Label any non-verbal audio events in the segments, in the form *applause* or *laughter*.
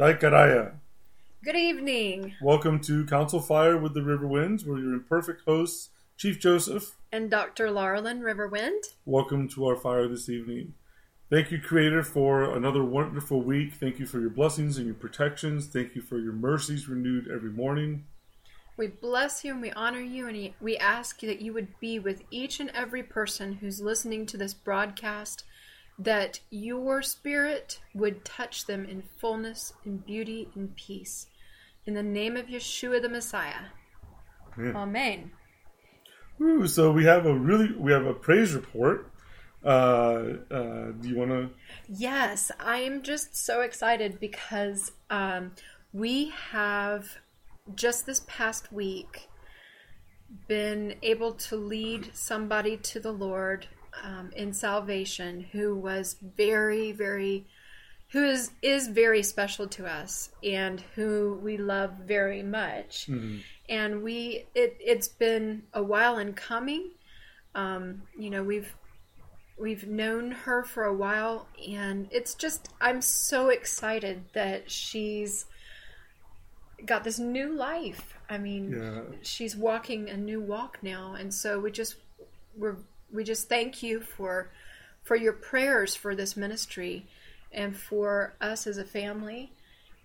Daikaraya. Good evening. Welcome to Council Fire with the River Winds. We're your imperfect hosts, Chief Joseph. And Dr. Laralyn Riverwind. Welcome to our fire this evening. Thank you, Creator, for another wonderful week. Thank you for your blessings and your protections. Thank you for your mercies renewed every morning. We bless you and we honor you, and we ask that you would be with each and every person who's listening to this broadcast, that your spirit would touch them in fullness, in beauty, in peace. In the name of Yeshua the Messiah. Amen. Ooh, so we have a really we have a praise report. Uh, uh, do you want to? Yes, I am just so excited because um, we have just this past week been able to lead somebody to the Lord um, in salvation who was very, very, who is is very special to us and who we love very much. Mm-hmm. And we it it's been a while in coming. Um, you know, we've we've known her for a while and it's just i'm so excited that she's got this new life i mean Yeah. she's walking a new walk now and so we just we're we just thank you for for your prayers for this ministry and for us as a family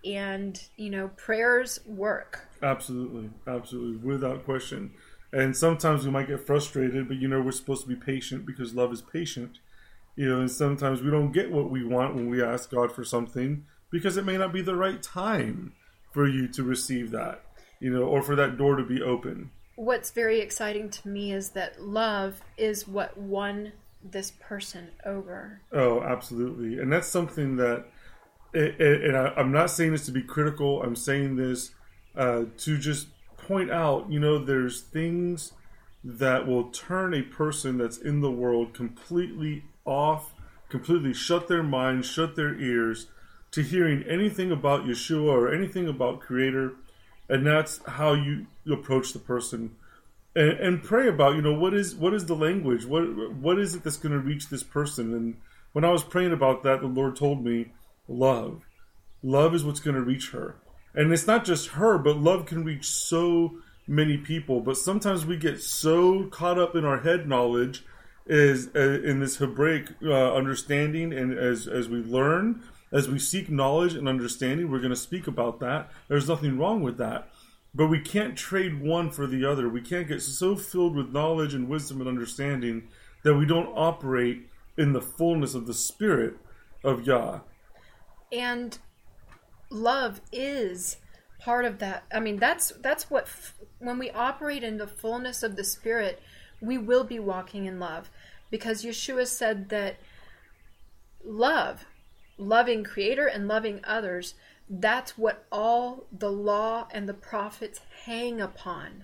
and you know prayers work Absolutely, absolutely, without question. And sometimes we might get frustrated, but you know we're supposed to be patient because love is patient. You know, and sometimes we don't get what we want when we ask God for something because it may not be the right time for you to receive that. You know, or for that door to be open. What's very exciting to me is that love is what won this person over Oh, absolutely, and that's something that. it- it- And I, I'm not saying this to be critical. I'm saying this uh, to just point out. You know, there's things that will turn a person that's in the world completely off, completely shut their mind, shut their ears to hearing anything about Yeshua or anything about Creator, and that's how you approach the person. And, and pray about you know what is what is the language? What what is it that's going to reach this person? And when i was praying about that the lord told me love. Love is what's going to reach her. And it's not just her but love can reach so many people. But sometimes we get so caught up in our head knowledge is uh, in this hebraic uh, understanding and as as we learn as we seek knowledge and understanding we're going to speak about that there's nothing wrong with that but we can't trade one for the other. We can't get so filled with knowledge and wisdom and understanding that we don't operate in the fullness of the Spirit of Yah. and love is part of that i mean that's that's what f- when we operate in the fullness of the spirit we will be walking in love because yeshua said that love loving creator and loving others that's what all the law and the prophets hang upon.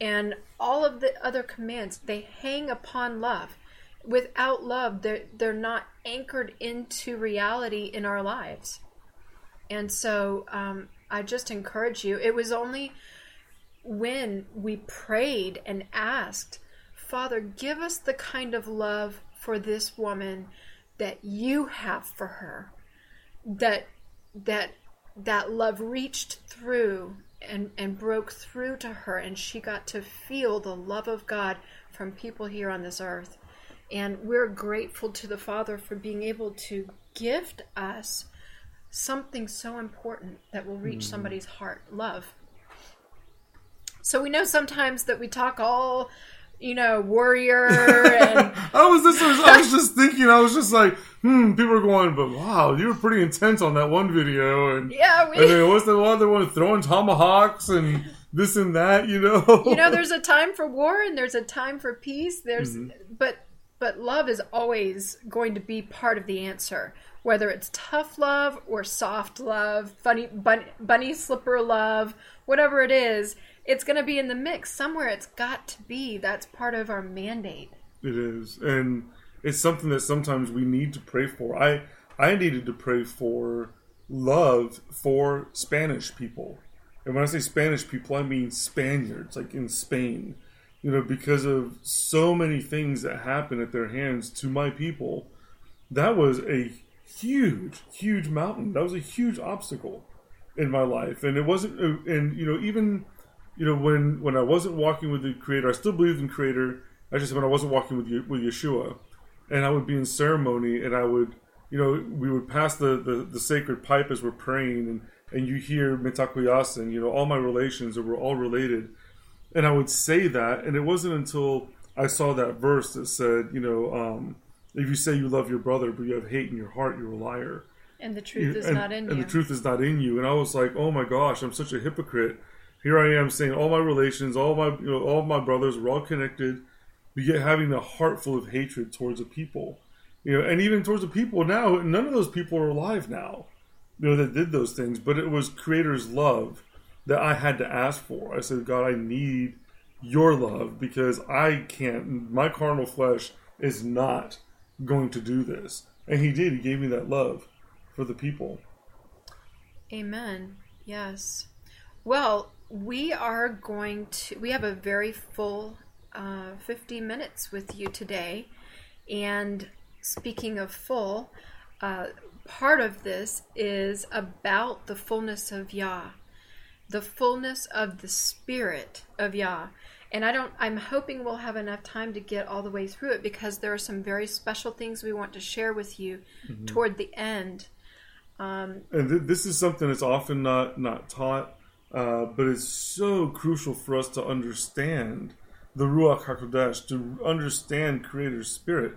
And all of the other commands they hang upon love. Without love they're, they're not anchored into reality in our lives. And so um, i just encourage you it was only when we prayed and asked father give us the kind of love for this woman that you have for her that that that love reached through and and broke through to her and she got to feel the love of God from people here on this earth. And we're grateful to the father for being able to gift us something so important that will reach hmm. somebody's heart love. So we know sometimes that we talk all you know warrior and *laughs* I was this was, I was just thinking I was just like hmm people are going but wow you were pretty intense on that one video. And yeah we and then what's the other one throwing tomahawks and this and that you know? *laughs* You know there's a time for war and there's a time for peace. There's but but love is always going to be part of the answer whether it's tough love or soft love funny bunny, bunny slipper love whatever it is it's going to be in the mix somewhere it's got to be that's part of our mandate It is, and it's something that sometimes we need to pray for. I I needed to pray for love for Spanish people, and when I say Spanish people, I mean Spaniards, like in Spain. You know, because of so many things that happened at their hands to my people, that was a huge, huge mountain. That was a huge obstacle in my life, and it wasn't. uh, And you know, even you know when when I wasn't walking with the Creator, I still believed in Creator. I just when I wasn't walking with with Yeshua, and I would be in ceremony, and I would you know we would pass the the, the sacred pipe as we're praying, and and you hear mitakuyasin, you know all my relations that were all related, and I would say that, and it wasn't until I saw that verse that said, you know, um, if you say you love your brother but you have hate in your heart, you're a liar And the truth is and, not in and you. And the truth is not in you. And I was like, oh my gosh, I'm such a hypocrite. Here I am saying all my relations, all my you know, all my brothers were all connected, but yet having a heart full of hatred towards a people. You know, and even towards the people now, none of those people are alive now. You know, that did those things, but it was Creator's love that I had to ask for. I said, God, I need your love because I can't. My carnal flesh is not going to do this, and He did. He gave me that love for the people. Amen. Yes. Well, we are going to, we have a very full uh, 50 minutes with you today. And speaking of full, uh, part of this is about the fullness of Yah, the fullness of the Spirit of Yah. And I don't, I'm hoping we'll have enough time to get all the way through it because there are some very special things we want to share with you toward the end. Um, and th- this is something that's often not not taught, uh, but it's so crucial for us to understand the Ruach Hakodesh, to understand Creator's Spirit.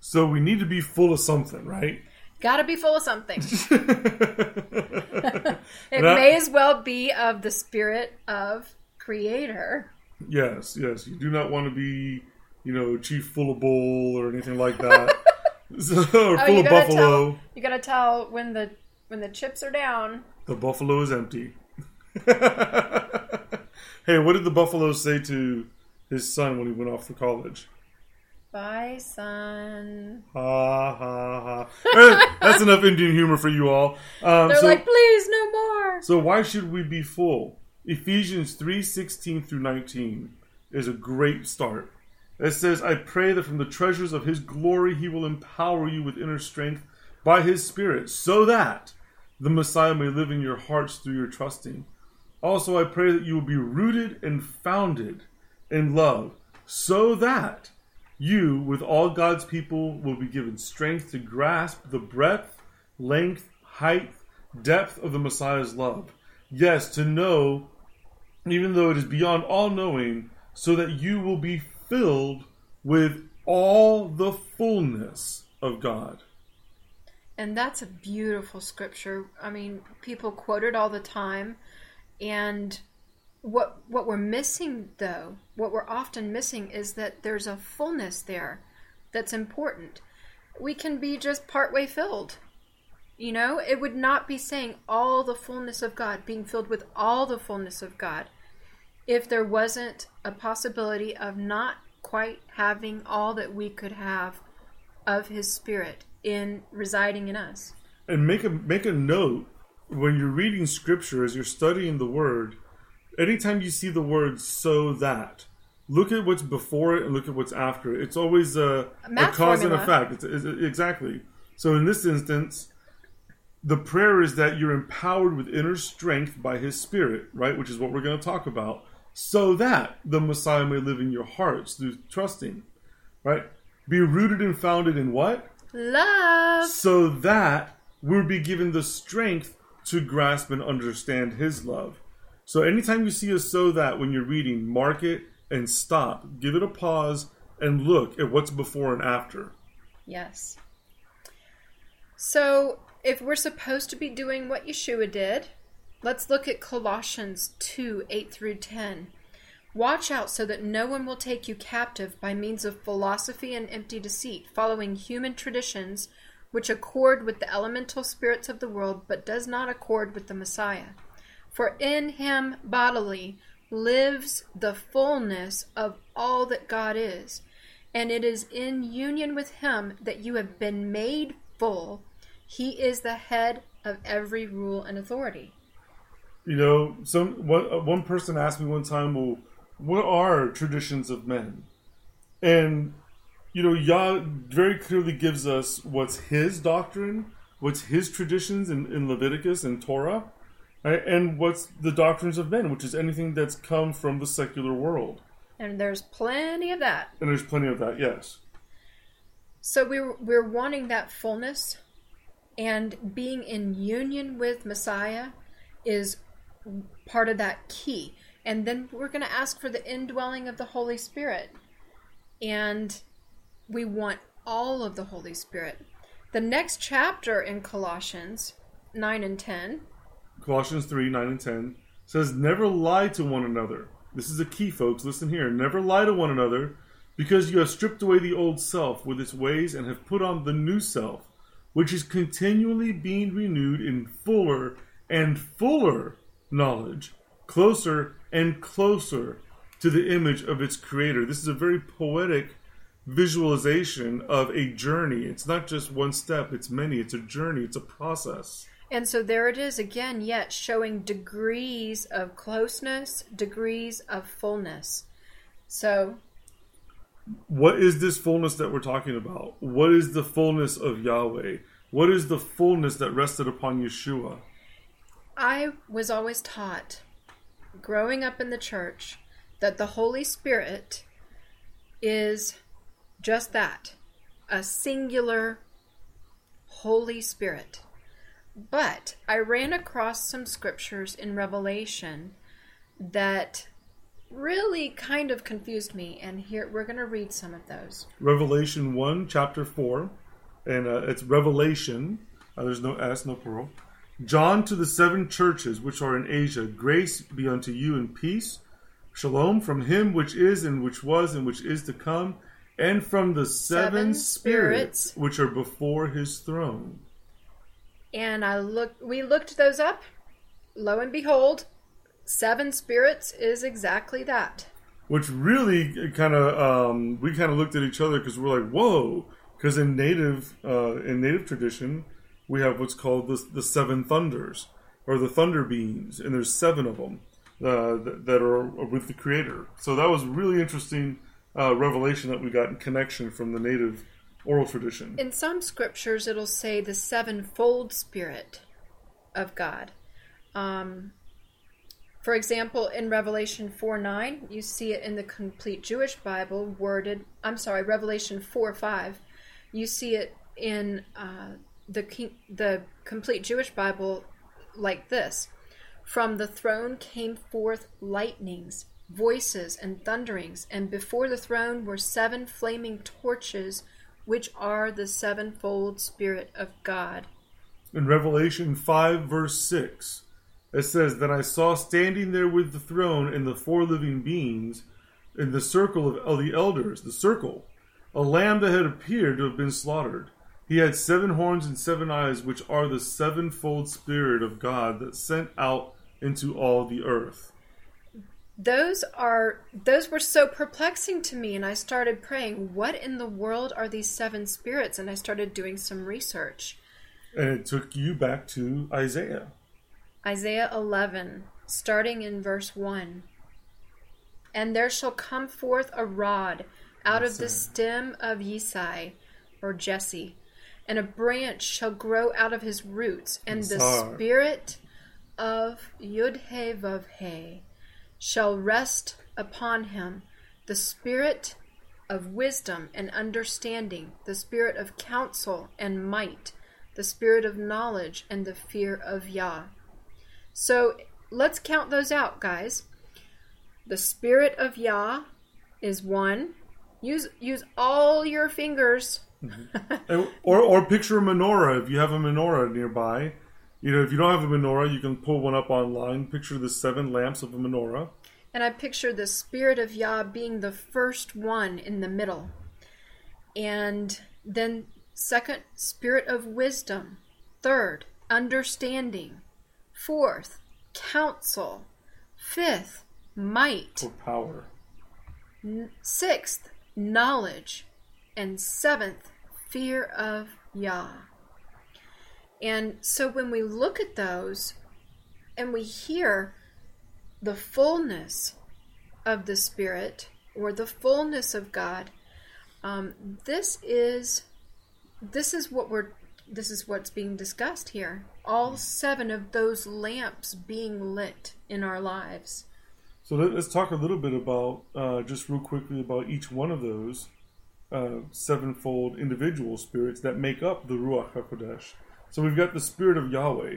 So we need to be full of something, right? Gotta be full of something. *laughs* *laughs* it I- may as well be of the spirit of creator. yes, yes. You do not want to be, you know, Chief Full of Bull or anything like that, so, *laughs* or Oh, full of buffalo. tell you gotta tell when the when the chips are down. The buffalo is empty. *laughs* hey, what did the buffalo say to his son when he went off to college? Bye, son. Ha ha ha. Eh, That's enough Indian humor for you all. Um, They're so, like, please, no more. so why should we be full? Ephesians three sixteen through 19 is a great start. It says, I pray that from the treasures of his glory he will empower you with inner strength by his spirit, so that the Messiah may live in your hearts through your trusting. Also, I pray that you will be rooted and founded in love, so that you, with all God's people, will be given strength to grasp the breadth, length, height, depth of the Messiah's love. Yes, to know, even though it is beyond all knowing, so that you will be filled with all the fullness of God. And that's a beautiful scripture. I mean, people quote it all the time. And what what we're missing though, what we're often missing is that there's a fullness there that's important. We can be just partway filled. You know, it would not be saying all the fullness of God, being filled with all the fullness of God, if there wasn't a possibility of not quite having all that we could have of His Spirit in residing in us. and make a make a note when you're reading scripture as you're studying the word anytime you see the word so that look at what's before it and look at what's after it. It's always a, a math cause and formula. effect. It's, it's- exactly. So in this instance the prayer is that you're empowered with inner strength by his spirit right? Which is what we're going to talk about. So that the messiah may live in your hearts through trusting right? Be rooted and founded in what Love. so that we'll be given the strength to grasp and understand his love. So anytime you see a so that when you're reading, mark it and stop. Give it a pause and look at what's before and after. Yes. So, if we're supposed to be doing what Yeshua did, let's look at Colossians 2 8 through 10. Watch out so that no one will take you captive by means of philosophy and empty deceit, following human traditions which accord with the elemental spirits of the world but does not accord with the Messiah. For in him bodily lives the fullness of all that God is, and it is in union with him that you have been made full. He is the head of every rule and authority. You know, some one, uh, one person asked me one time, "Well, what are traditions of men?" And you know, Yah very clearly gives us what's his doctrine, what's his traditions in, in Leviticus and Torah, right? and what's the doctrines of men, which is anything that's come from the secular world. And there's plenty of that. And there's plenty of that, yes. So we're we're wanting that fullness and being in union with Messiah is part of that key. And then we're going to ask for the indwelling of the Holy Spirit. And we want all of the Holy Spirit. The next chapter in Colossians 9 and 10. Colossians 3 9 and 10 says, Never lie to one another. This is a key, folks. Listen here. Never lie to one another because you have stripped away the old self with its ways and have put on the new self, which is continually being renewed in fuller and fuller knowledge, closer and closer to the image of its creator. This is a very poetic visualization of a journey. It's not just one step, it's many, it's a journey, it's a process. And so there it is again, yet showing degrees of closeness, degrees of fullness. So, what is this fullness that we're talking about? What is the fullness of Yahweh? What is the fullness that rested upon Yeshua? I was always taught, growing up in the church, that the Holy Spirit is just that a singular Holy Spirit. But I ran across some scriptures in Revelation that really kind of confused me, and here we're going to read some of those. Revelation 1, chapter 4, and uh, it's Revelation. Uh, there's no S, no plural. John to the seven churches which are in Asia, grace be unto you and peace. Shalom from him which is and which was and which is to come, and from the seven, Seven spirits, spirits. which are before his throne. And I looked we looked those up. Lo and behold, seven spirits is exactly that. Which really kind of um, we kind of looked at each other because we're like, whoa, because in native uh, in native tradition we have what's called the the seven thunders or the thunder beings, and there's seven of them uh, that, that are with the Creator. So that was really interesting uh, revelation that we got in connection from the native oral tradition. In some scriptures, it'll say the sevenfold spirit of God. Um, for example, in Revelation 4 9, you see it in the complete Jewish Bible worded, I'm sorry, Revelation 4 5. You see it in uh, the, King- the complete Jewish Bible like this From the throne came forth lightnings, voices, and thunderings, and before the throne were seven flaming torches, which are the sevenfold Spirit of God. In Revelation 5, verse 6, it says, Then I saw standing there with the throne and the four living beings in the circle of the elders, the circle, a lamb that had appeared to have been slaughtered. He had seven horns and seven eyes, which are the sevenfold Spirit of God that sent out into all the earth. Those are those were so perplexing to me and I started praying, what in the world are these seven spirits? And I started doing some research. And it took you back to Isaiah. Isaiah 11, starting in verse 1. And there shall come forth a rod out of the stem of Yesai, or Jesse, and a branch shall grow out of his roots, and the spirit of Yudhe shall rest upon him, the spirit of wisdom and understanding, the spirit of counsel and might, the spirit of knowledge and the fear of Yah. So let's count those out, guys. The spirit of Yah is one. Use use all your fingers. Mm-hmm. And- or, or picture a menorah if you have a menorah nearby. You know, if you don't have a menorah, you can pull one up online. Picture the seven lamps of a menorah. And I picture the spirit of Yah being the first one in the middle. And then second, spirit of wisdom. Third, understanding. Fourth, counsel. Fifth, might. for power. Sixth, knowledge. And seventh, fear of Yah. And so when we look at those and we hear the fullness of the Spirit or the fullness of God, Um, this is this is what we're this is what's being discussed here. All seven of those lamps being lit in our lives. So let, us talk a little bit about, uh, just real quickly, about each one of those uh, sevenfold individual spirits that make up the Ruach HaKodesh. So we've got the spirit of Yahweh,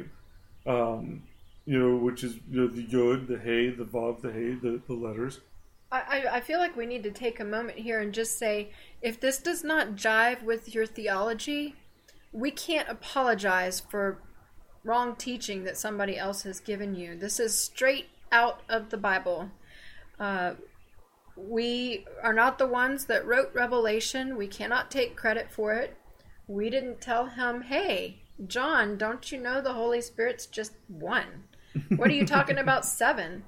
um, you know, which is you know, the Yod, the Hey, the Vav, the Hey, the, the letters. I, I feel like we need to take a moment here and just say if this does not jive with your theology, we can't apologize for wrong teaching that somebody else has given you. This is straight out of the Bible. Uh, we are not the ones that wrote Revelation. We cannot take credit for it. We didn't tell him, hey, John, don't you know the Holy Spirit's just one? What are you talking *laughs* about seven?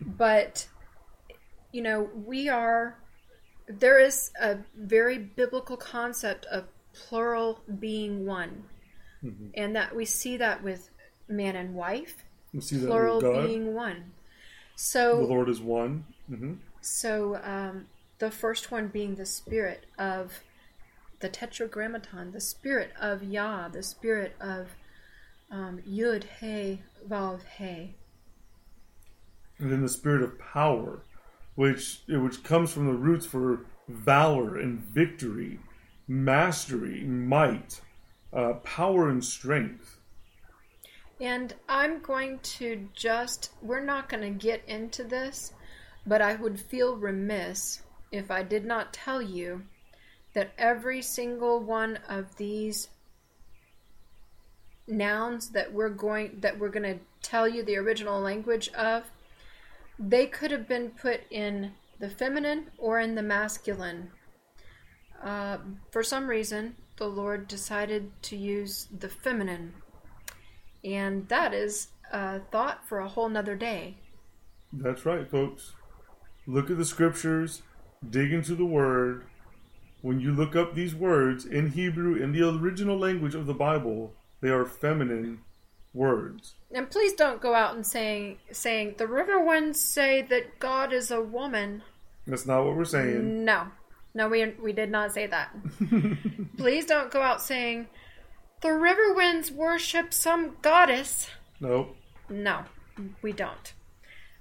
But, you know, we are, there is a very biblical concept of plural being one. Mm-hmm. And that we see that with man and wife, we see plural that with God. being one. So the Lord is one. Mm-hmm. So um, the first one being the spirit of the Tetragrammaton, the spirit of Yah, the spirit of um, Yud He Vav He. And then the spirit of power, which which comes from the roots for valor and victory, mastery, might, uh, power and strength. And I'm going to just, we're not going to get into this, but I would feel remiss if I did not tell you that every single one of these nouns that we're going that we're going to tell you the original language of they could have been put in the feminine or in the masculine uh, for some reason the lord decided to use the feminine and that is a thought for a whole nother day. That's right, folks. Look at the scriptures, dig into the word. When you look up these words in Hebrew, in the original language of the Bible, they are feminine words. And please don't go out and saying saying the river winds say that God is a woman. That's not what we're saying. No. No, we we did not say that. *laughs* please don't go out saying the river winds worship some goddess. Nope. No, we don't.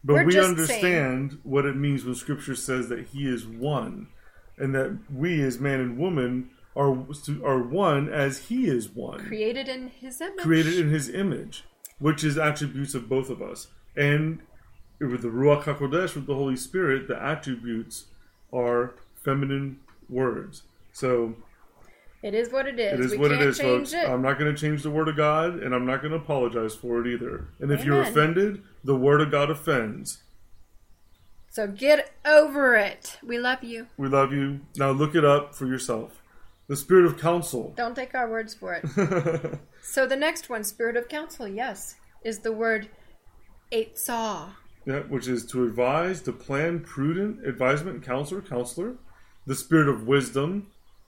But We're we understand saying, what it means when Scripture says that He is one, and that we, as man and woman, are are one as He is one. Created in His image. Created in His image, which is attributes of both of us. And with the Ruach Hakodesh, with the Holy Spirit, the attributes are feminine words. So it is what it is. It is we what it is, folks. It. I'm not going to change the word of God, and I'm not going to apologize for it either. And if Amen. you're offended, the word of God offends. So get over it. We love you. We love you. Now look it up for yourself. The spirit of counsel. *laughs* Don't take our words for it. so the next one, spirit of counsel, yes, is the word Eitzah. Yeah, which is to advise, to plan, prudent, advisement, counselor, counselor. The spirit of wisdom,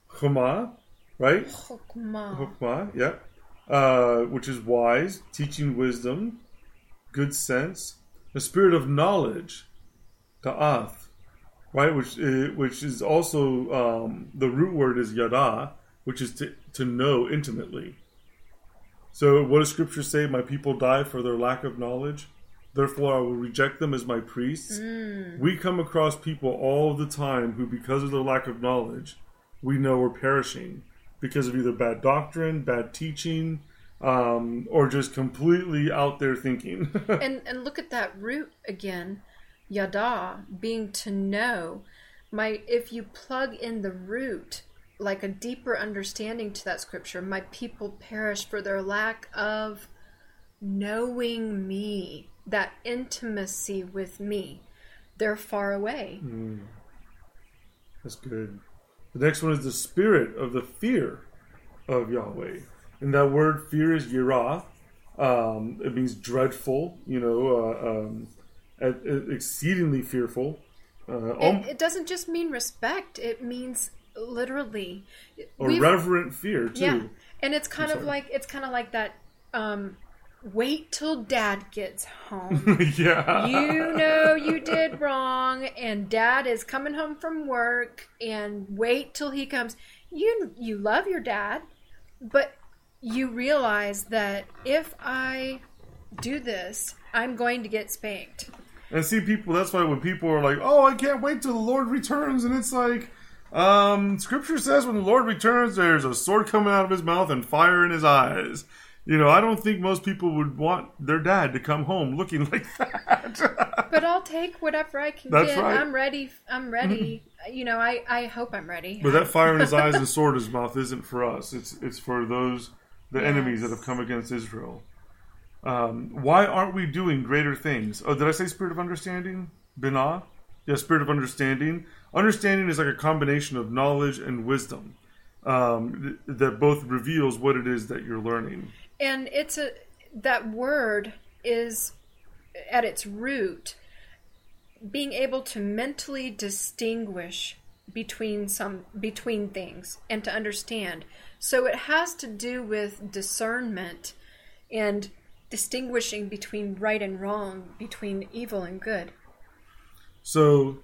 Chumah right? Chokmah, yeah. Uh, which is wise, teaching wisdom, good sense. The spirit of knowledge, ta'ath, right? Which is, uh, which is also um, the root word is yada, which is to, to know intimately. So, what does Scripture say? My people die for their lack of knowledge. Therefore, I will reject them as my priests. Mm. We come across people all the time who, because of their lack of knowledge, we know are perishing because of either bad doctrine, bad teaching, um, or just completely out there thinking. *laughs* and and look at that root again, yada being to know. My if you plug in the root, like a deeper understanding to that scripture, my people perish for their lack of knowing me, that intimacy with me. They're far away. Mm. That's good. The next one is the spirit of the fear of Yahweh. And that word fear is yirah. Um, it means dreadful, you know, uh, um, exceedingly fearful. Uh, it, it, doesn't just mean respect, it means literally. A reverent fear, too. Yeah. And it's kind of like it's kind of like that um, wait till dad gets home. *laughs* yeah. you know you did wrong and dad is coming home from work and wait till he comes. You you love your dad, but you realize that if I do this, I'm going to get spanked. And see, people. That's why when people are like, "Oh, I can't wait till the Lord returns," and it's like, um, Scripture says when the Lord returns, there's a sword coming out of his mouth and fire in his eyes. You know, I don't think most people would want their dad to come home looking *laughs* like that. But I'll take whatever I can That's get. right. I'm ready. I'm ready. you know, I, I hope I'm ready. but that *laughs* fire in his eyes and sword in his mouth isn't for us. It's it's for those the Yes. enemies that have come against Israel. Um, why aren't we doing greater things? Oh, did I say spirit of understanding? Binah? Yeah, spirit of understanding. Understanding is like a combination of knowledge and wisdom um, th- that both reveals what it is that you're learning. And it's a that word is at its root being able to mentally distinguish between some between things and to understand. So it has to do with discernment and distinguishing between right and wrong between evil and good. So,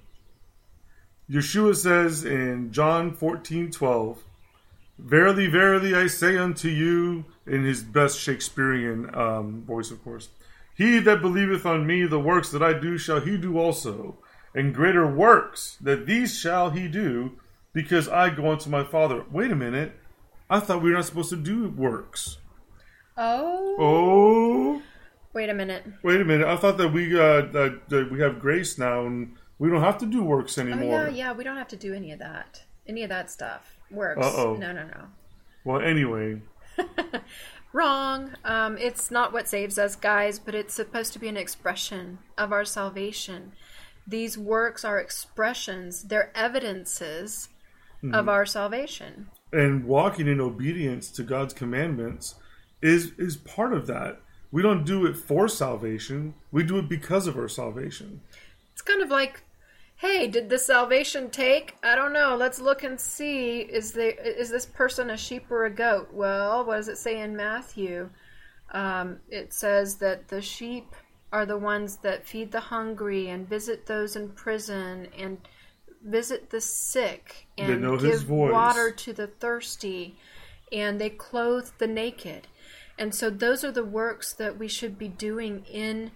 Yeshua says in John fourteen twelve, Verily, verily, I say unto you, in his best Shakespearean um, voice, of course, He that believeth on me, the works that I do shall he do also, and greater works that these shall he do, because I go unto my Father. Wait a minute. I thought we were not supposed to do works. oh Oh, wait a minute wait a minute. I thought that we uh, that, that we have grace now and we don't have to do works anymore. oh yeah yeah we don't have to do any of that any of that stuff works Uh-oh. no no no Well, anyway, *laughs* Wrong. Um, it's not what saves us, guys, but it's supposed to be an expression of our salvation. These works are expressions, they're evidences of our salvation. and walking in obedience to God's commandments is is part of that. We don't do it for salvation. We do it because of our salvation. It's kind of like, hey, did the salvation take? I don't know. Let's look and see. Is they is this person a sheep or a goat? Well, what does it say in Matthew? Um, it says that the sheep are the ones that feed the hungry and visit those in prison and visit the sick and know his give voice. water to the thirsty and they clothe the naked. And so those are the works that we should be doing in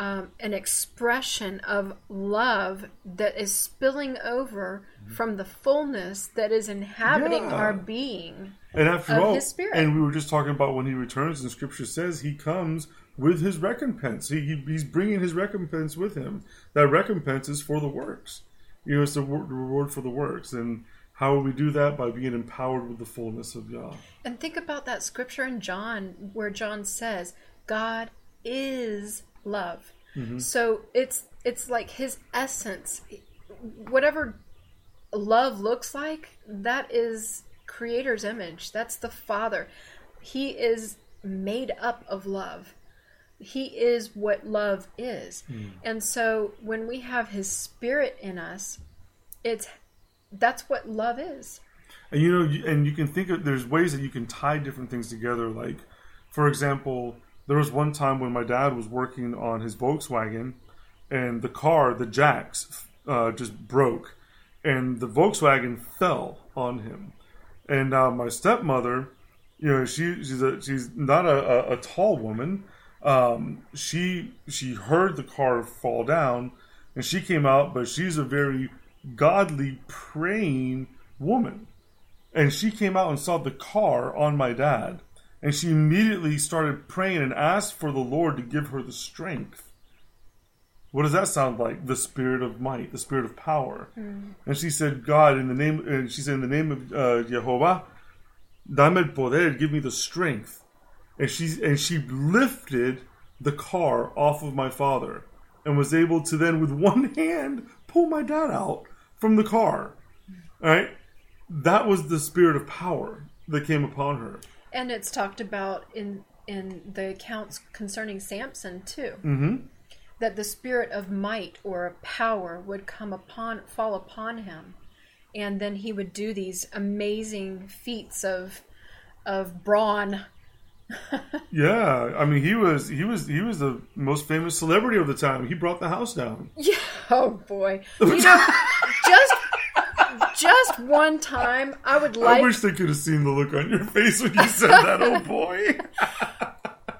um, an expression of love that is spilling over from the fullness that is inhabiting Yeah. our being. And after all, his spirit. and we were just talking about when he returns, and Scripture says he comes with his recompense. He, he he's bringing his recompense with him. That recompense is for the works. You know, it's the, reward for the works. And how will we do that? By being empowered with the fullness of Yah. And think about that scripture in John where John says, God is love. Mm-hmm. So it's it's like his essence. Whatever love looks like, that is creator's image. That's the father. He is made up of love. He is what love is. Hmm. And so when we have his spirit in us, it's that's what love is. And you know, and you can think of there's ways that you can tie different things together. Like, for example, there was one time when my dad was working on his Volkswagen, and the car, the jacks, uh, just broke, and the Volkswagen fell on him. And uh, my stepmother, you know, she she's a, she's not a, a, a tall woman. Um, she she heard the car fall down, and she came out, but she's a very godly, praying woman and she came out and saw the car on my dad and she immediately started praying and asked for the lord to give her the strength. What does that sound like? The spirit of might the spirit of power. And she said god in the name and she said in the name of uh, jehovah dame el poder give me the strength. And she and she lifted the car off of my father and was able to then with one *laughs* hand pull my dad out from the car. All right? That was the spirit of power that came upon her. And it's talked about in in the accounts concerning Samson too. Mm-hmm. That the spirit of might or power would come upon fall upon him. And then he would do these amazing feats of of brawn *laughs* Yeah, I mean he was he was he was the most famous celebrity of the time. He brought the house down. *laughs* Yeah. Oh boy. *laughs* You know, just just one time, I would like. I wish they could have seen the look on your face when you said that. Oh *laughs* boy.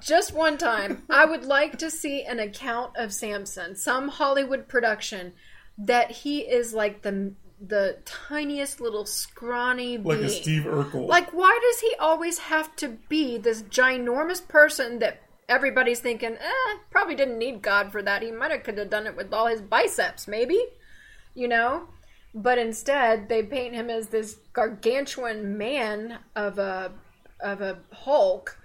just one time, I would like to see an account of Samson, some Hollywood production, that he is like the the tiniest little scrawny Like being. a Steve Urkel. Like, why does he always have to be this ginormous person that everybody's thinking, eh, probably didn't need God for that. He might have could have done it with all his biceps, maybe, you know. But instead, they paint him as this gargantuan man of a of a Hulk,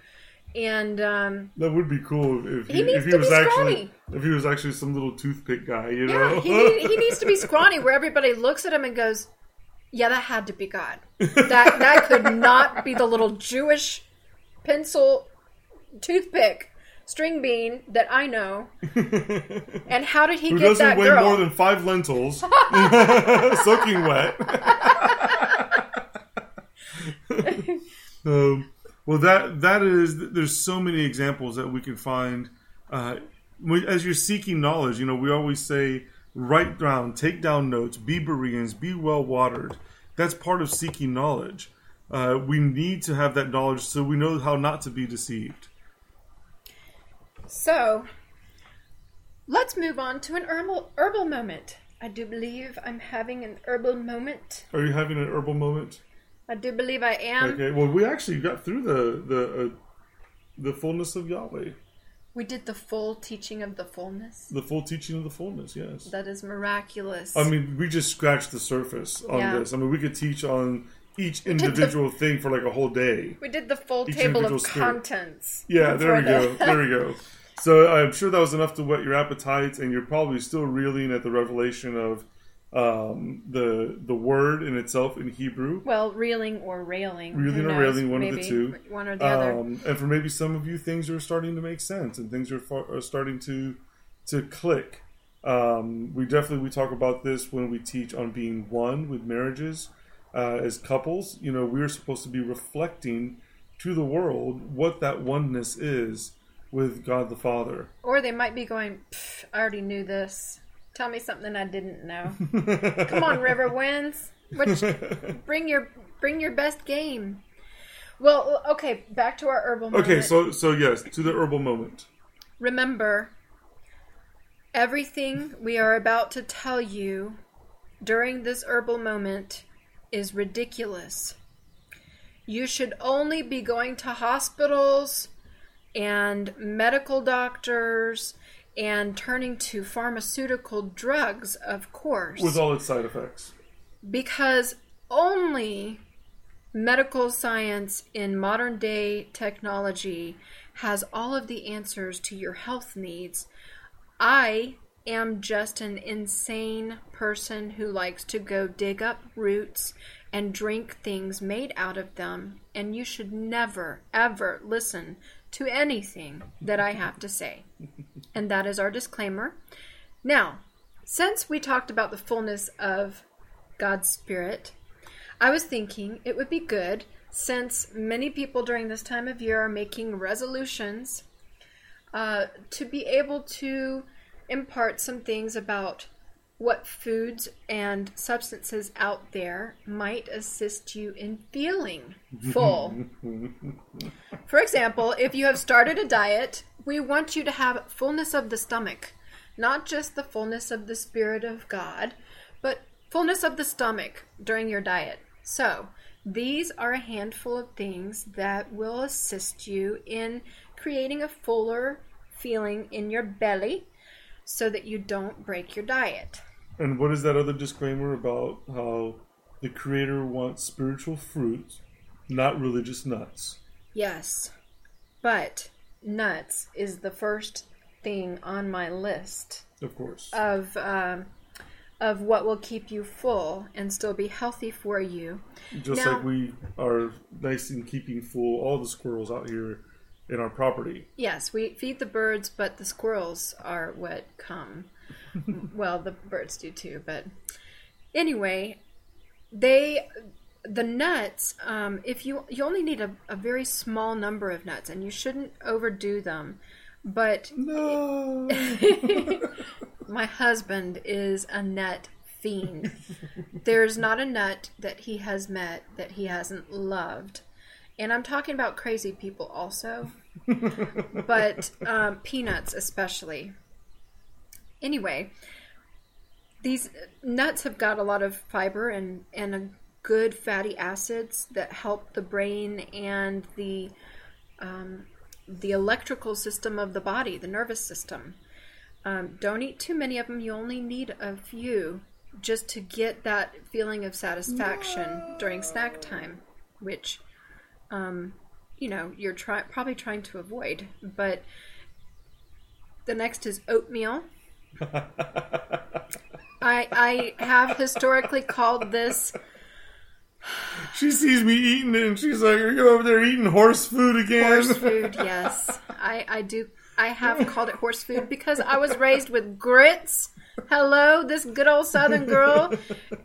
and um, that would be cool if he, He if he was actually if he was actually some little toothpick guy, you yeah, know. he, *laughs* he needs to be scrawny where everybody looks at him and goes, "Yeah, that had to be God. That that could not be the little Jewish pencil toothpick string bean that I know." *laughs* And how did he Who get doesn't that weigh girl? more than five lentils, *laughs* soaking wet. *laughs* um, well, that that is. There's so many examples that we can find. Uh, as you're seeking knowledge, you know, we always say, write down, take down notes, be Bereans, be well watered. That's part of seeking knowledge. Uh, we need to have that knowledge so we know how not to be deceived. So, let's move on to an herbal herbal moment. I do believe I'm having an herbal moment. Are you having an herbal moment? I do believe I am. Okay. Well, we actually got through the the uh, the fullness of Yahweh, We did the full teaching of the fullness. the full teaching of the fullness. Yes. That is miraculous. I mean, we just scratched the surface on Yeah. this. I mean, we could teach on each individual thing for like a whole day. We did the full Each table of spirit. contents. Yeah, there we go. There we go. *laughs* So I'm sure that was enough to whet your appetites, and you're probably still reeling at the revelation of um, the the word in itself in Hebrew. Well, reeling or railing. Reeling or knows? railing, one of the two. One or the other. Um, and for maybe some of you, things are starting to make sense, and things are, far, are starting to to click. Um, we definitely we talk about this when we teach on being one with marriages uh, as couples. You know, we're supposed to be reflecting to the world what that oneness is with God the Father. Or they might be going, I already knew this. Tell me something I didn't know. *laughs* Come on, River Winds. Which, *laughs* bring your bring your best game. Well, okay, back to our herbal moment. Okay, so so yes, to the herbal moment. remember everything we are about to tell you during this herbal moment is ridiculous. You should only be going to hospitals and medical doctors and turning to pharmaceutical drugs, of course with all its side effects. because only medical science in modern day technology has all of the answers to your health needs. I am just an insane person who likes to go dig up roots and drink things made out of them, and you should never, ever listen to anything that I have to say. And that is our disclaimer. Now, since we talked about the fullness of God's Spirit, I was thinking it would be good since many people during this time of year are making resolutions uh, to be able to impart some things about what foods and substances out there might assist you in feeling full. *laughs* For example, if you have started a diet, we want you to have fullness of the stomach, not just the fullness of the Spirit of God, but fullness of the stomach during your diet. So, these are a handful of things that will assist you in creating a fuller feeling in your belly so that you don't break your diet. And what is that other disclaimer about how the Creator wants spiritual fruit, not religious nuts? Yes, but nuts is the first thing on my list Of course. of um, of what will keep you full and still be healthy for you. Just now- like we are nice in keeping full all the squirrels out here in our property. Yes, we feed the birds, but the squirrels are what come. *laughs* well, the birds do too, but anyway, they the nuts, um, if you you only need a, a very small number of nuts, and you shouldn't overdo them. But No. *laughs* my husband is a nut fiend. There's not a nut that he has met that he hasn't loved. And I'm talking about crazy people also, but um, peanuts especially. Anyway, these nuts have got a lot of fiber and, and a good fatty acids that help the brain and the um, the electrical system of the body, the nervous system. Um, don't eat too many of them. You only need a few just to get that feeling of satisfaction during snack time, which, um, you know, you're try- probably trying to avoid. But the next is oatmeal. *laughs* I, I have historically called this she sees me eating it and she's like, Are you over there eating horse food again? horse *laughs* food. Yes, I, I do. I have called it horse food because I was raised with grits. Hello, this good old Southern girl.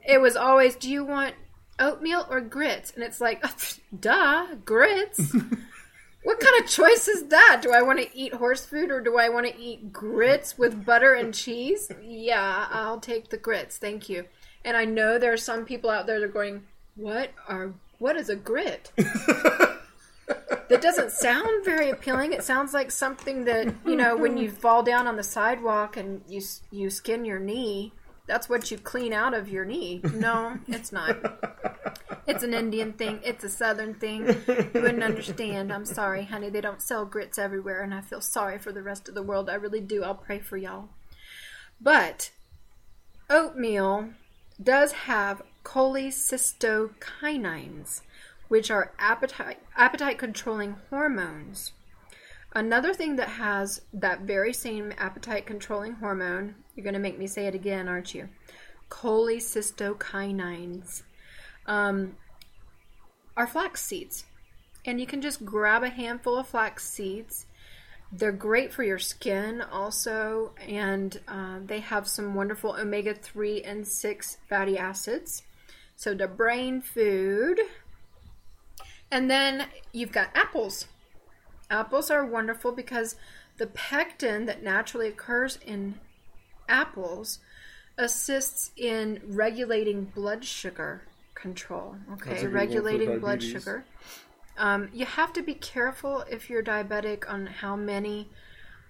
It was always, do you want oatmeal or grits? And it's like, *laughs* duh, grits. *laughs* What kind of choice is that? Do I want to eat horse food or do I want to eat grits with butter and cheese? Yeah, I'll take the grits. Thank you. And I know there are some people out there that are going, "What are what is a grit?" *laughs* that doesn't sound very appealing. It sounds like something that you know when you fall down on the sidewalk and you you skin your knee. That's what you clean out of your knee. No, it's not. *laughs* It's an Indian thing. It's a Southern thing. You wouldn't understand. I'm sorry, honey. They don't sell grits everywhere, and I feel sorry for the rest of the world. I really do. I'll pray for y'all. But oatmeal does have cholecystokinins, which are appetite appetite controlling hormones. Another thing that has that very same appetite controlling hormone, you're going to make me say it again, aren't you? Cholecystokinins um, are flax seeds. And you can just grab a handful of flax seeds. They're great for your skin also, and uh, they have some wonderful omega 3 and 6 fatty acids. So, the brain food. And then you've got apples. Apples are wonderful because the pectin that naturally occurs in apples assists in regulating blood sugar control. Okay, good one for regulating blood sugar. Um, you have to be careful if you're diabetic on how many,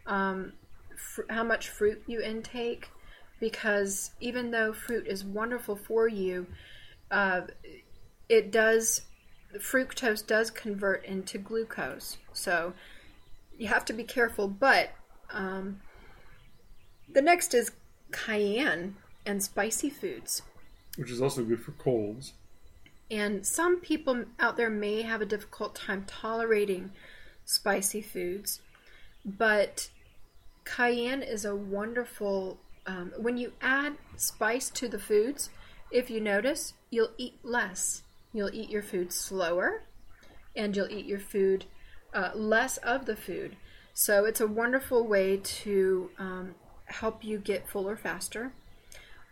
um, fr- how much fruit you intake, because even though fruit is wonderful for you, uh, it does fructose does convert into glucose. So you have to be careful. But um, the next is cayenne and spicy foods. Which is also good for colds. And some people out there may have a difficult time tolerating spicy foods, but cayenne is a wonderful. Um, when you add spice to the foods, if you notice, you'll eat less. You'll eat your food slower, and you'll eat your food uh, less of the food. So it's a wonderful way to um, help you get fuller faster.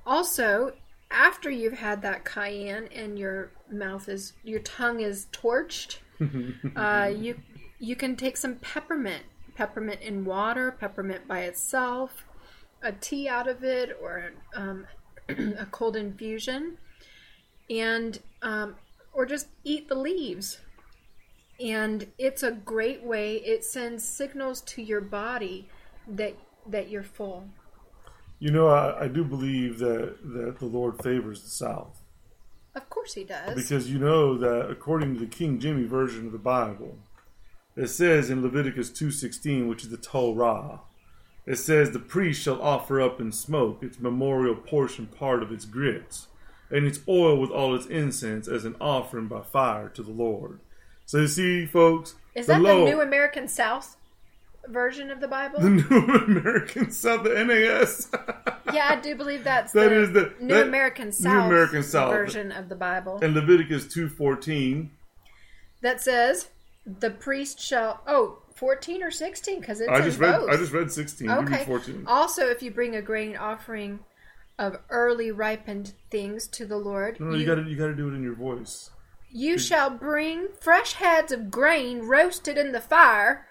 Also, after you've had that cayenne and your mouth is your tongue is torched, *laughs* uh, you you can take some peppermint, peppermint in water, peppermint by itself, a tea out of it, or um, *clears throat* a cold infusion, and um, or just eat the leaves. And it's a great way. It sends signals to your body that that you're full. You know, I, I do believe that, that the Lord favors the South. Of course he does. Because you know that according to the King Jimmy version of the Bible, it says in Leviticus 2.16, which is the Torah, it says, The priest shall offer up in smoke its memorial portion part of its grits, and its oil with all its incense as an offering by fire to the Lord. So you see, folks, Is that Lord- the New American South version of the Bible? the *laughs* New American South, the NAS. *laughs* yeah, I do believe that's That the is the- New that- American New American South. version of the Bible and Leviticus 2.14, that says the priest shall. Oh, 14 or 16 because it's I just read. both. I just read sixteen. Give me okay. fourteen. Also, if you bring a grain offering of early ripened things to the Lord, No, no, you, gotta you gotta do it in your voice. You shall bring fresh heads of grain roasted in the fire,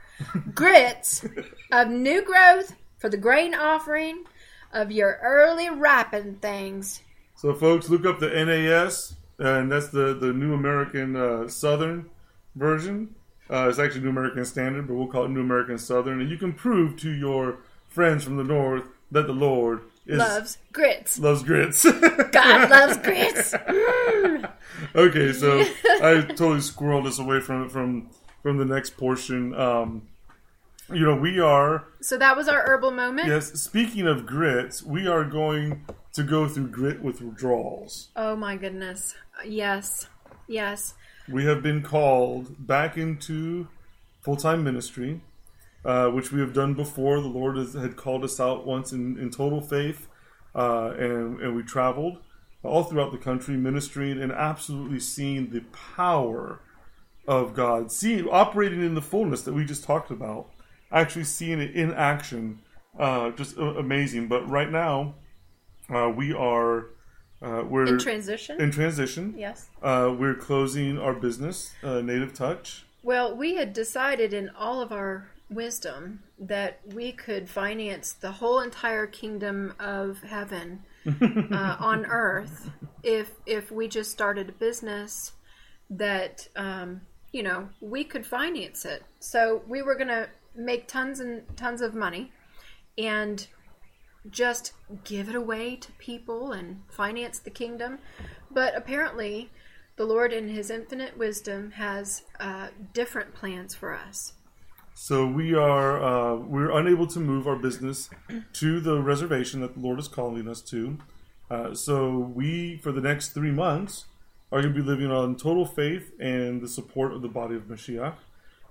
grits of new growth for the grain offering of your early ripened things. So, folks, look up the NAS, and that's the, the New American uh, Southern version. Uh, it's actually New American Standard, but we'll call it New American Southern. And you can prove to your friends from the North that the Lord is, Loves grits. loves grits. *laughs* God loves grits. *laughs* Okay, so I totally squirreled us away from from from the next portion. Um, you know, we are So that was our herbal moment. yes. Speaking of grits, we are going to go through grit with withdrawals. Oh my goodness. Yes. Yes. We have been called back into full time ministry, uh, which we have done before. The Lord has, had called us out once in, in total faith, uh, and, and we traveled all throughout the country ministering and absolutely seeing the power of God, seeing operating in the fullness that we just talked about, actually seeing it in action, uh, just amazing. But right now, uh, we are uh, we're In transition. in transition. yes. Uh, we're closing our business, uh, Native Touch. Well, we had decided in all of our wisdom that we could finance the whole entire kingdom of heaven *laughs* uh, on earth if if we just started a business that um, you know we could finance it. So we were going to make tons and tons of money and just give it away to people and finance the kingdom. But apparently, the Lord, in His infinite wisdom, has uh, different plans for us. So we are uh, we're unable to move our business to the reservation that the Lord is calling us to. Uh, so we, for the next three months, are going to be living on total faith and the support of the body of Mashiach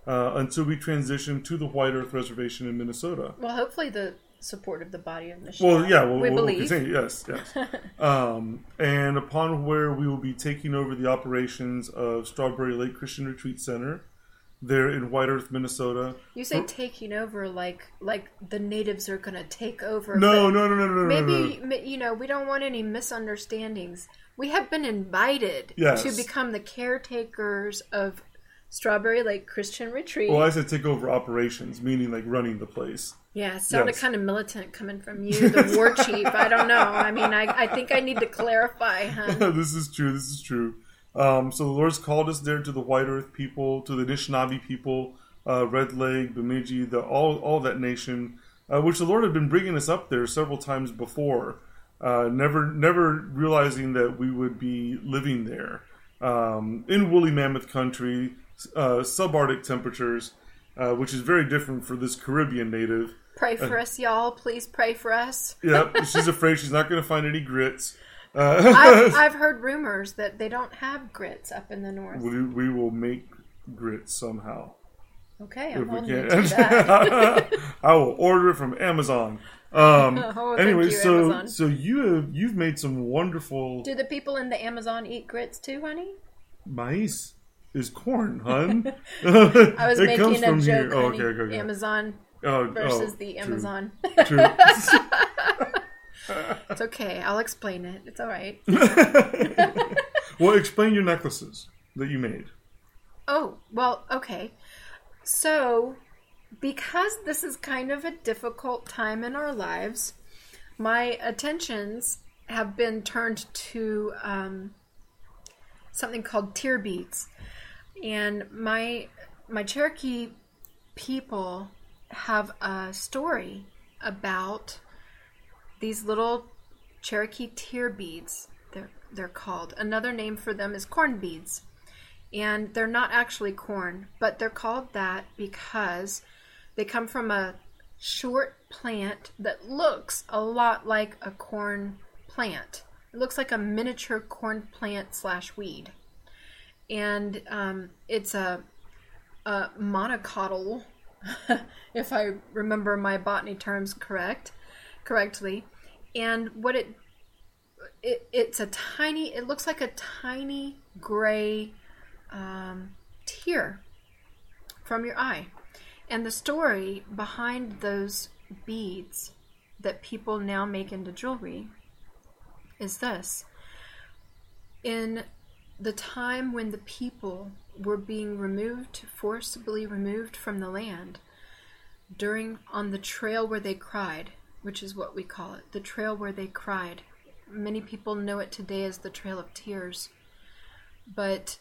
uh, until we transition to the White Earth Reservation in Minnesota. Well, hopefully, the support of the body of Mashiach. Well, yeah, well, we we'll, we'll believe. continue. Yes, yes. *laughs* um, and upon where we will be taking over the operations of Strawberry Lake Christian Retreat Center, there in White Earth, Minnesota. You say taking over like like the natives are going to take over. No, no, no, no, no, no, no. Maybe ma- you know we don't want any misunderstandings. We have been invited Yes. to become the caretakers of Strawberry Lake Christian Retreat. Well, I said take over operations, meaning like running the place. Yeah, sounded Yes. kind of militant coming from you, the *laughs* war chief. I don't know. I mean, I, I think I need to clarify, huh? *laughs* this is true. This is true. Um, so the Lord's called us there to the White Earth people, to the Anishinaabe people, uh, Red Lake, Bemidji, the all all that nation, uh, which the Lord had been bringing us up there several times before. Uh, never never realizing that we would be living there um, in woolly mammoth country, uh, subarctic temperatures, uh, which is very different for this Caribbean native. Pray for us, y'all. Please pray for us. Yep, *laughs* she's afraid she's not going to find any grits. Uh, I've, *laughs* I've heard rumors that they don't have grits up in the north. we, we will make grits somehow. Okay, I'm holding you to that. *laughs* I will order it from Amazon. Um, *laughs* Oh, anyway, you, so Amazon. so you have you've made some wonderful Do the people in the Amazon eat grits too, honey? mice is corn, *laughs* hun. I was *laughs* making a from joke, here. Oh, honey. okay, okay, okay. Amazon Oh, versus oh, the true, Amazon. True. it's okay. I'll explain it. It's all right. well, explain your necklaces that you made. Oh, well, okay. So, because this is kind of a difficult time in our lives, my attentions have been turned to um, something called tear beads. And my my Cherokee people have a story about these little Cherokee tear beads. They're they're called. Another name for them is corn beads and they're not actually corn, but they're called that because they come from a short plant that looks a lot like a corn plant. It looks like a miniature corn plant slash weed, and um, it's a, a monocotyl, *laughs* if I remember my botany terms correct, correctly. And what it, it it's a tiny. It looks like a tiny gray um, tear from your eye. And the story behind those beads that people now make into jewelry is this. In the time when the people were being removed, forcibly removed from the land, during on the trail where they cried, which is what we call it, the trail where they cried. Many people know it today as the Trail of Tears. But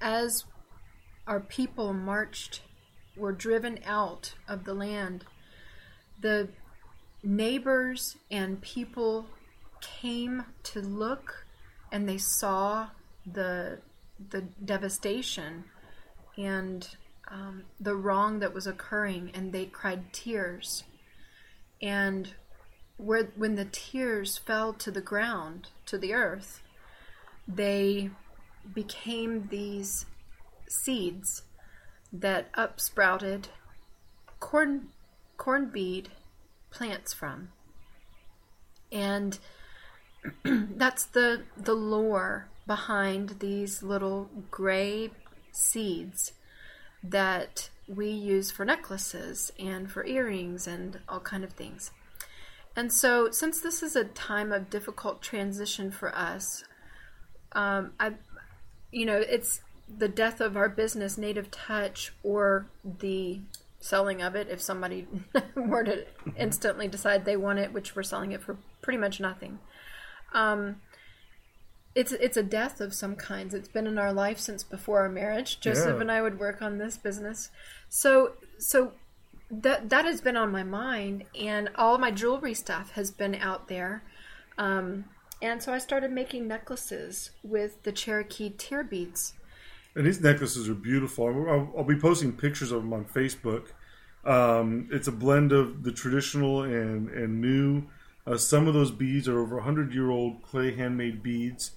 as our people marched, were driven out of the land, the neighbors and people came to look and they saw the the devastation and um, the wrong that was occurring and they cried tears. And where when the tears fell to the ground to the earth they became these seeds that upsprouted corn corn bead plants from and *clears throat* that's the the lore behind these little gray seeds that we use for necklaces and for earrings and all kind of things. And so, since this is a time of difficult transition for us, um, I, you know, it's the death of our business, Native Touch, or the selling of it if somebody *laughs* were to instantly decide they want it, which we're selling it for pretty much nothing. Um, it's it's a death of some kinds. It's been in our life since before our marriage. Joseph Yeah. and I would work on this business, so so that that has been on my mind, and all my jewelry stuff has been out there. Um, and so I started making necklaces with the Cherokee tear beads. And these necklaces are beautiful. I'll, I'll be posting pictures of them on Facebook. Um, it's a blend of the traditional and, and new. Uh, some of those beads are over 100 year old clay handmade beads.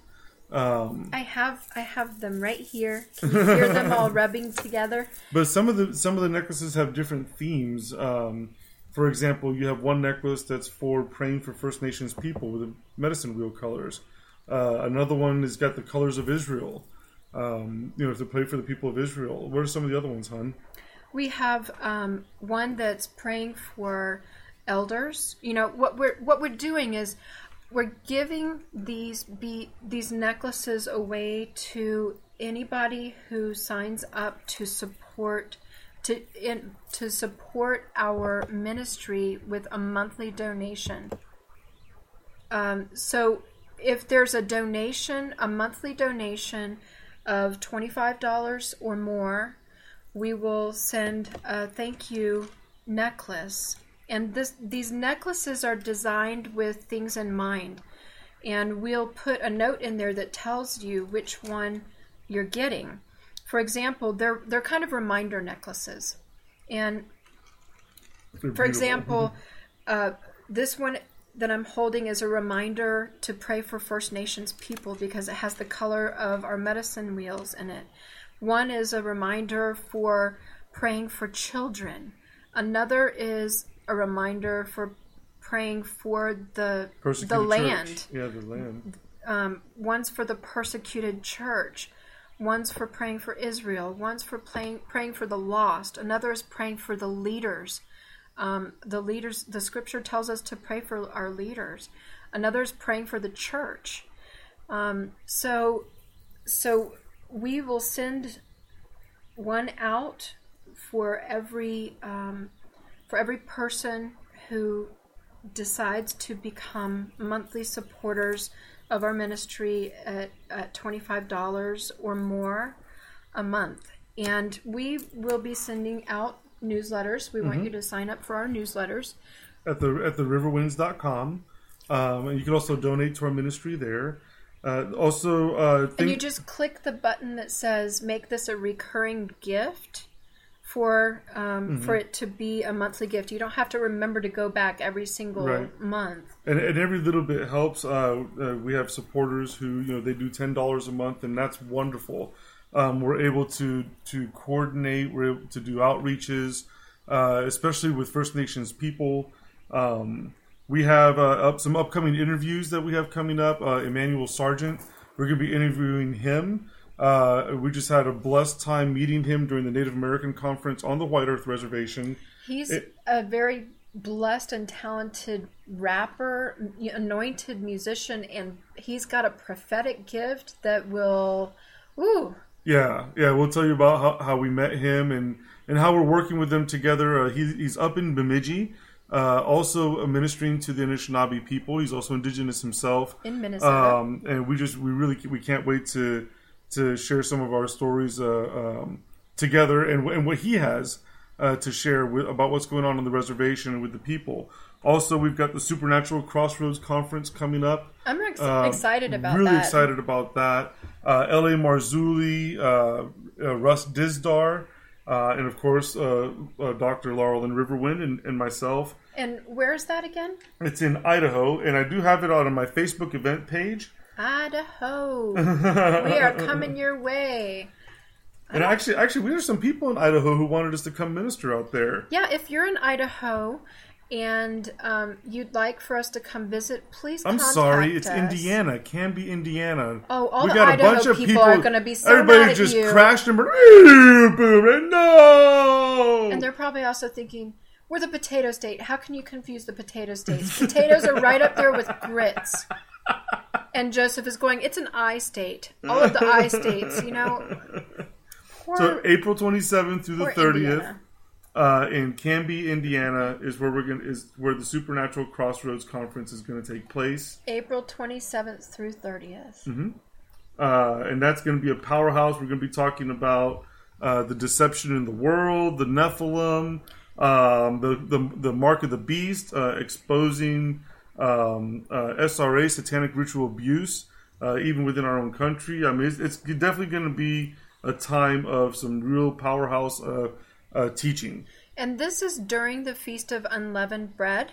Um, I have I have them right here. Can you hear them all *laughs* rubbing together? but some of the some of the necklaces have different themes. Um, for example, you have one necklace that's for praying for First Nations people with the medicine wheel colors. Uh, another one has got the colors of Israel. Um, you know, to pray for the people of Israel. What are some of the other ones, hon? We have um, one that's praying for elders. You know what we're what we're doing is we're giving these be these necklaces away to anybody who signs up to support to in, to support our ministry with a monthly donation. Um, so if there's a donation, a monthly donation of twenty five dollars or more, we will send a thank you necklace. And this these necklaces are designed with things in mind. And we'll put a note in there that tells you which one you're getting. For example, they're they're kind of reminder necklaces. And They're for beautiful. example, uh, this one that I'm holding is a reminder to pray for First Nations people because it has the color of our medicine wheels in it. One is a reminder for praying for children. Another is a reminder for praying for the the land. Yeah, the land. Um, one's for the persecuted church. One's for praying for Israel. One's for praying praying for the lost. Another is praying for the leaders. Um, the leaders. The Scripture tells us to pray for our leaders. Another is praying for the church. Um, so, so we will send one out for every um, for every person who decides to become monthly supporters of our ministry at, at $25 or more a month. And we will be sending out newsletters. We want you to sign up for our newsletters. at the at the riverwinds.com. Um, and you can also donate to our ministry there. Uh, also, uh, And you just click the button that says make this a recurring gift for um, for it to be a monthly gift. You don't have to remember to go back every single Right. month. and, and every little bit helps. Uh, uh, we have supporters who you know they do ten dollars a month, and that's wonderful. Um, we're able to to coordinate. We're able to do outreaches, uh, especially with First Nations people. Um, we have uh, up some upcoming interviews that we have coming up. Uh, Emmanuel Sargent, we're going to be interviewing him. Uh, we just had a blessed time meeting him during the Native American conference on the White Earth Reservation. He's It- a very blessed and talented rapper, anointed musician, and he's got a prophetic gift that will, ooh, Yeah, yeah. We'll tell you about how, how we met him and, and how we're working with them together. Uh, he, he's up in Bemidji, uh, also ministering to the Anishinaabe people. He's also indigenous himself. in Minnesota. um, and we just we really we can't wait to to share some of our stories uh, um, together and and what he has uh, to share with, about what's going on on the reservation and with the people. Also, we've got the Supernatural Crossroads Conference coming up. I'm ex- Um, excited about that. really that. excited about that. Uh, L.A. Marzulli, uh, uh, Russ Dizdar, uh, and of course uh, uh, Dr. Laralyn RiverWind and, and myself. And where's that again? It's in Idaho, and I do have it on my Facebook event page. Idaho. *laughs* we are coming your way. And actually, actually, we have some people in Idaho who wanted us to come minister out there. Yeah, if you're in Idaho and um, you'd like for us to come visit, please. I'm sorry, it's us. Indiana. It can be Indiana. Oh, all we the got a Idaho bunch of people people. are gonna be so everybody mad at just you. crashed and burned. "Ew, boom, No. And they're probably also thinking, we're the potato state. How can you confuse the potato states? *laughs* Potatoes are right up there with grits. And Joseph is going, it's an I state. All of the I states, you know. *laughs* Poor, so April 27th through the 30th Indiana. Uh, in Canby, Indiana, is where we're going is where the Supernatural Crossroads Conference is going to take place. April 27th through 30th. Mm-hmm. uh, and that's going to be a powerhouse. We're going to be talking about uh, the deception in the world, the Nephilim, um, the, the the mark of the beast, uh, exposing um, uh, SRA, satanic ritual abuse, uh, even within our own country. I mean, it's, it's definitely going to be a time of some real powerhouse uh, teaching. And this is during the Feast of Unleavened Bread.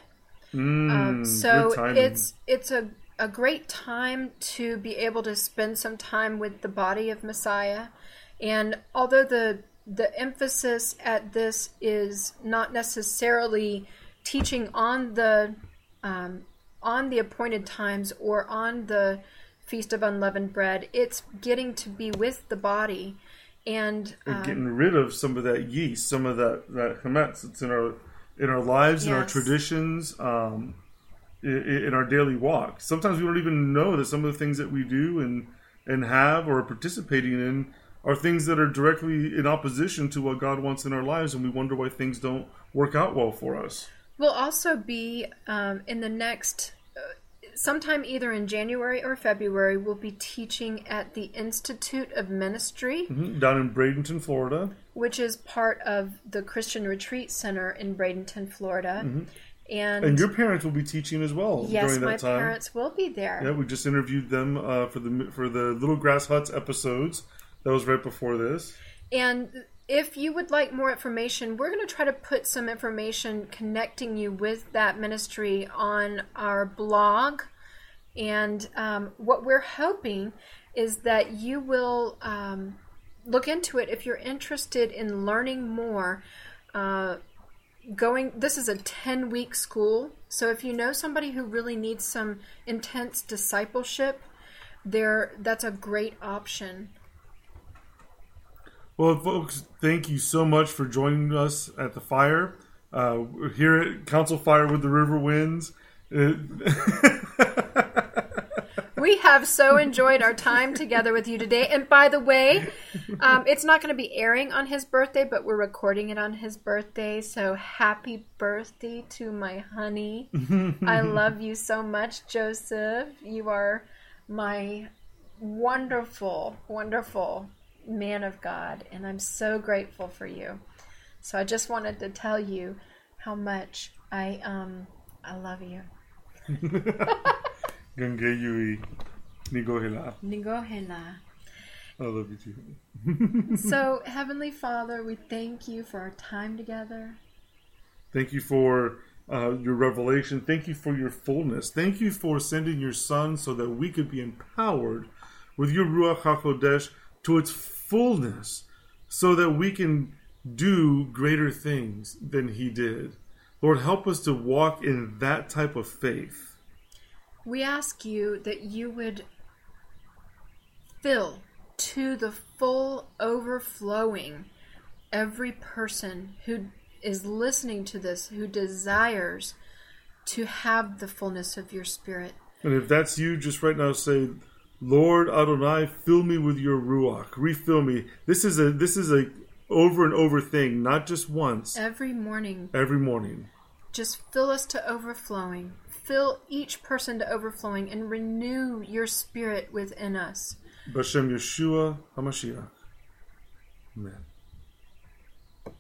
Mm, Um, so it's it's a, a great time to be able to spend some time with the body of Messiah. And although the the emphasis at this is not necessarily teaching on the um, on the appointed times or on the feast of unleavened bread, it's getting to be with the body and um, getting rid of some of that yeast, some of that that chametz that's in our in our lives, in our traditions, um, in, in our daily walk. Sometimes we don't even know that some of the things that we do and and have or are participating in are things that are directly in opposition to what God wants in our lives, and we wonder why things don't work out well for us. We'll also be um, in the next, sometime either in January or February, we'll be teaching at the Institute of Ministry, Mhm. Down in Bradenton, Florida. which is part of the Christian Retreat Center in Bradenton, Florida. And, Mm-hmm. And your parents will be teaching as well yes, during that my time. parents will be there. Yeah, we just interviewed them uh, for the for the Little Grass Huts episodes. That was right before this. And if you would like more information, we're going to try to put some information connecting you with that ministry on our blog. And um, what we're hoping is that you will um, look into it if you're interested in learning more. Uh, going, this is a 10 week school. So if you know somebody who really needs some intense discipleship, there that's a great option. Well, folks, thank you so much for joining us at the fire. Uh, here at Council Fire with the River Winds. Uh, *laughs* We have so enjoyed our time together with you today. And by the way, um, it's not going to be airing on his birthday, but we're recording it on his birthday. So happy birthday to my honey. I love you so much, Joseph. You are my wonderful, wonderful man of God. And I'm so grateful for you. So I just wanted to tell you how much I um I love you. *laughs* Gange Yui. Nigohela. Nigohela. I love you too. *laughs* So, *laughs* Heavenly Father, we thank you for our time together. Thank you for uh, your revelation. Thank you for your fullness. Thank you for sending your Son so that we could be empowered with your Ruach HaKodesh to its fullness so that we can do greater things than He did. Lord, help us to walk in that type of faith. We ask you that you would fill to the full overflowing every person who is listening to this who desires to have the fullness of your spirit. And if that's you, just right now say, Lord Adonai, fill me with your ruach. Refill me. This is a this is a over and over thing, not just once. Every morning, Every morning. just fill us to overflowing. Fill each person to overflowing and renew your spirit within us. Bashem Yeshua HaMashiach. Amen.